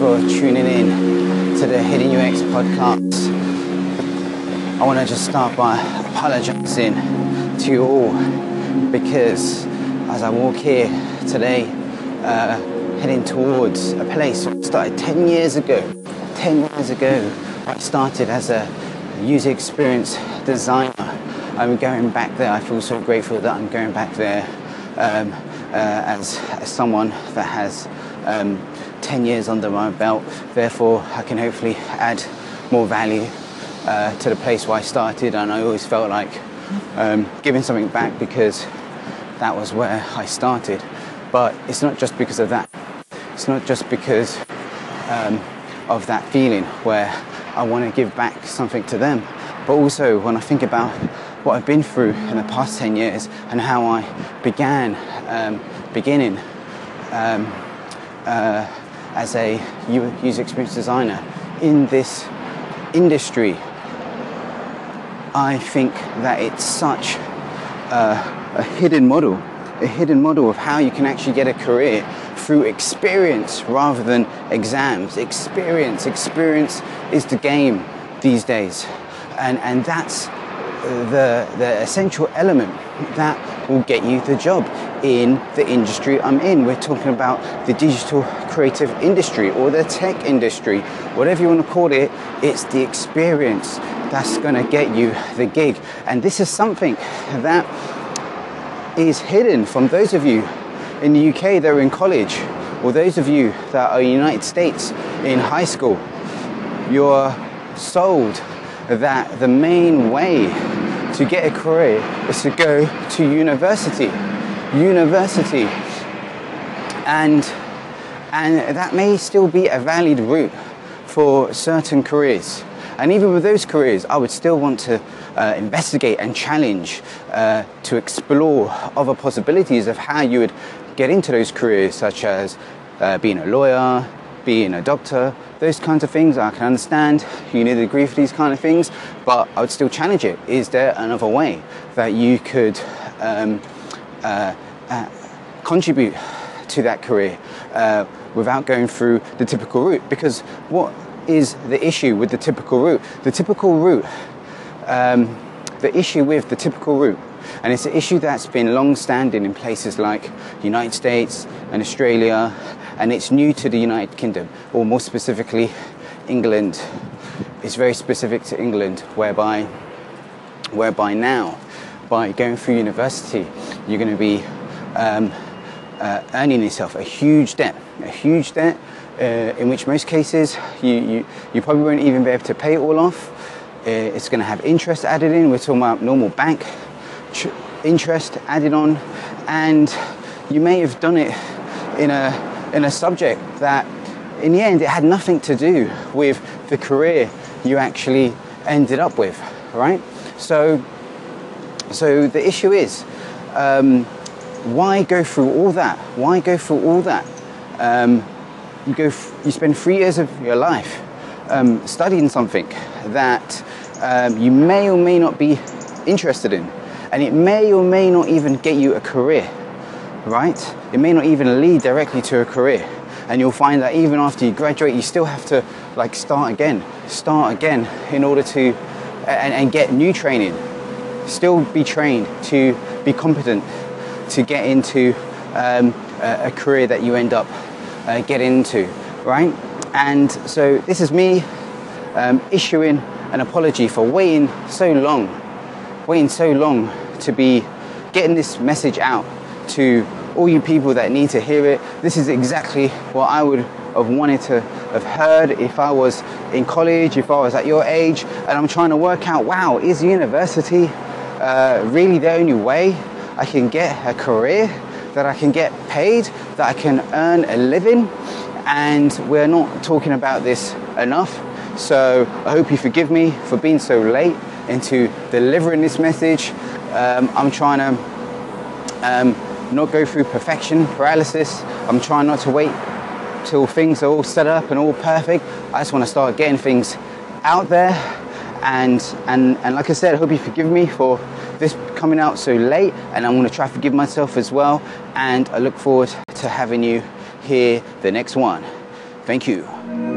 for tuning in to the Hidden UX podcast. I want to just start by apologizing to you all because as I walk here today, uh, heading towards a place I started 10 years ago. 10 years ago, I started as a user experience designer. I'm going back there. I feel so grateful that I'm going back there um, uh, as, as someone that has um, 10 years under my belt. Therefore, I can hopefully add more value uh, to the place where I started. And I always felt like um, giving something back because that was where I started. But it's not just because of that. It's not just because um, of that feeling where I want to give back something to them. But also when I think about what I've been through in the past 10 years and how I began um, beginning um, uh, as a user experience designer in this industry, I think that it's such a, a hidden model, a hidden model of how you can actually get a career through experience rather than exams. Experience, experience is the game these days. And, and that's the, the essential element that will get you the job in the industry I'm in. We're talking about the digital creative industry or the tech industry, whatever you want to call it, it's the experience that's going to get you the gig. And this is something that is hidden from those of you in the UK that are in college or those of you that are in the United States in high school. You're sold that the main way to get a career is to go to university. University. And, and that may still be a valid route for certain careers. And even with those careers, I would still want to uh, investigate and challenge uh, to explore other possibilities of how you would get into those careers, such as uh, being a lawyer, being a doctor, those kinds of things. I can understand you need a degree for these kind of things, but I would still challenge it. Is there another way that you could um, uh, uh, contribute to that career uh, without going through the typical route? Because what is the issue with the typical route? The typical route, um, the issue with the typical route and it's an issue that's been long standing in places like the United States and Australia and it's new to the United Kingdom, or more specifically, England. It's very specific to England, whereby, whereby now, by going through university, you're going to be um, uh, earning yourself a huge debt, a huge debt, uh, in which most cases you, you, you probably won't even be able to pay it all off. Uh, it's going to have interest added in. We're talking about normal bank interest added on, and you may have done it in a in a subject that in the end it had nothing to do with the career you actually ended up with, right? So, so the issue is, um, why go through all that? Why go through all that? Um, you go, you spend three years of your life um, studying something that um, you may or may not be interested in, and it may or may not even get you a career right? It may not even lead directly to a career. And you'll find that even after you graduate, you still have to like start again, start again in order to and, and get new training. Still be trained to be competent to get into um, a, a, career that you end up uh, getting into, right? And so this is me um, issuing an apology for waiting so long, waiting so long to be getting this message out to all you people that need to hear it. This is exactly what I would have wanted to have heard if I was in college, if I was at your age, and I'm trying to work out wow, is university uh, really the only way I can get a career, that I can get paid, that I can earn a living? And we're not talking about this enough. So I hope you forgive me for being so late into delivering this message. Um, I'm trying to um, not go through perfection paralysis. I'm trying not to wait till things are all set up and all perfect. I just want to start getting things out there. And, and, and like I said, I hope you forgive me for this coming out so late. And I'm going to try to forgive myself as well. And I look forward to having you here the next one. Thank you.